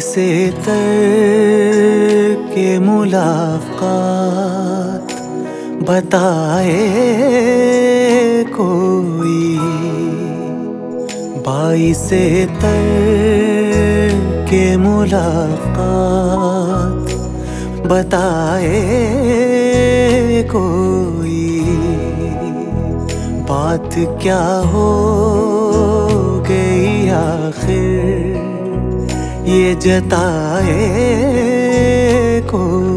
سے تر کے ملاقات بتائے کوئی؟ بائی سے تر کے ملاقات بتائے کوئی؟ بات کیا ہو گئی آخر؟ یہ جتائے کوئی؟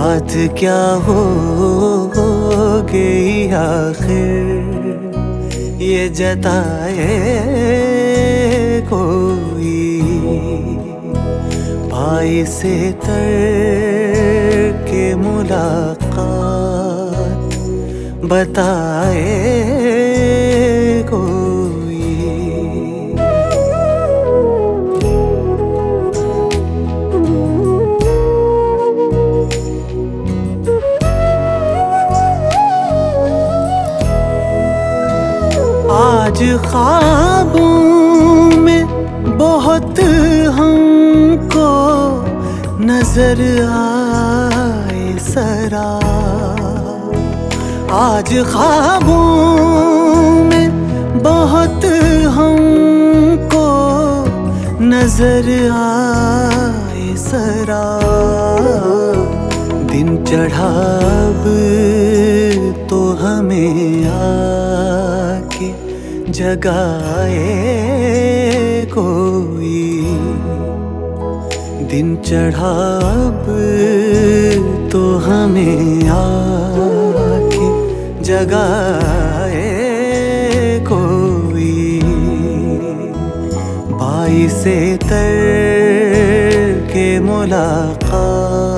بات کیا ہو گئی آخر؟ یہ جتائے کوئی بھائی سے تر کے ملاقات بتائے آج خوابوں میں بہت ہم کو نظر آئے سرا۔ آج خوابوں میں بہت ہم کو نظر آئے سرا۔ دن چڑھاب تو ہمیں آ جگائے کوئی دن چڑھاب تو ہمیں آ کے جگائے کوئی بائی سے تر کے ملاقات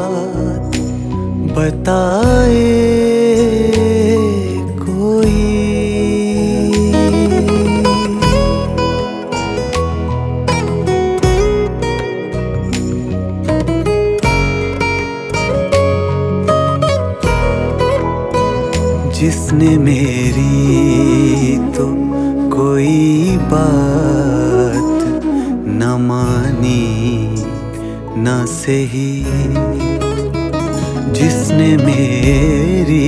بتائے جس نے میری تو کوئی بات نہ مانی، نہ سہی جس نے میری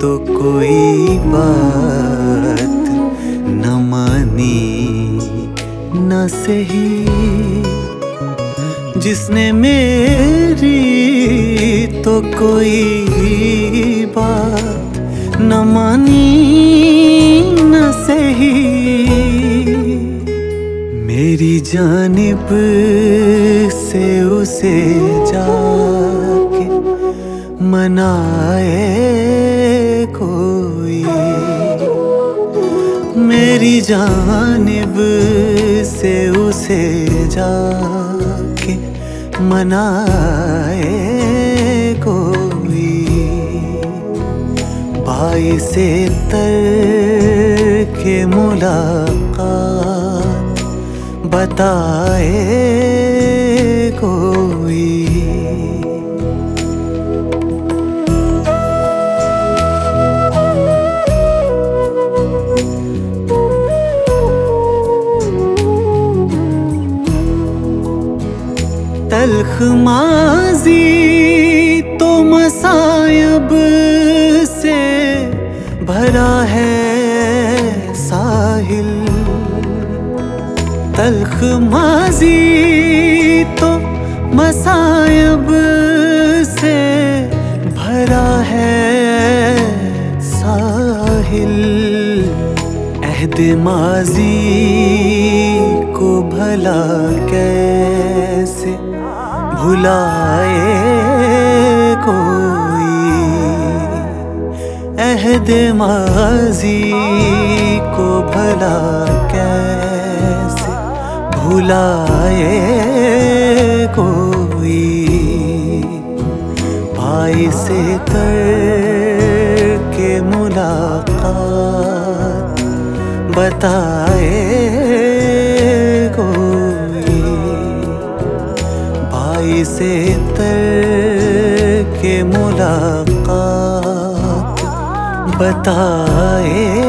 تو کوئی بات نہ مانی، نہ سہی جس نے میری تو کوئی بات نہ مانی نہ سہی میری جانب سے اسے جا کے منائے کوئی میری جانب سے اسے جا کے منائے بائی سے تر کے ملاقات بتائے کوئی۔ تلخ ماضی تلخ ماضی تو مسائب سے بھرا ہے ساحل۔ عہد ماضی کو بھلا کیسے بھلائے کوئی؟ عہد ماضی کو بھلا کیسے بھلائے کوئی تر کے ملاقات بتائے کوئی بائی سے تر کے ملاقات بتائے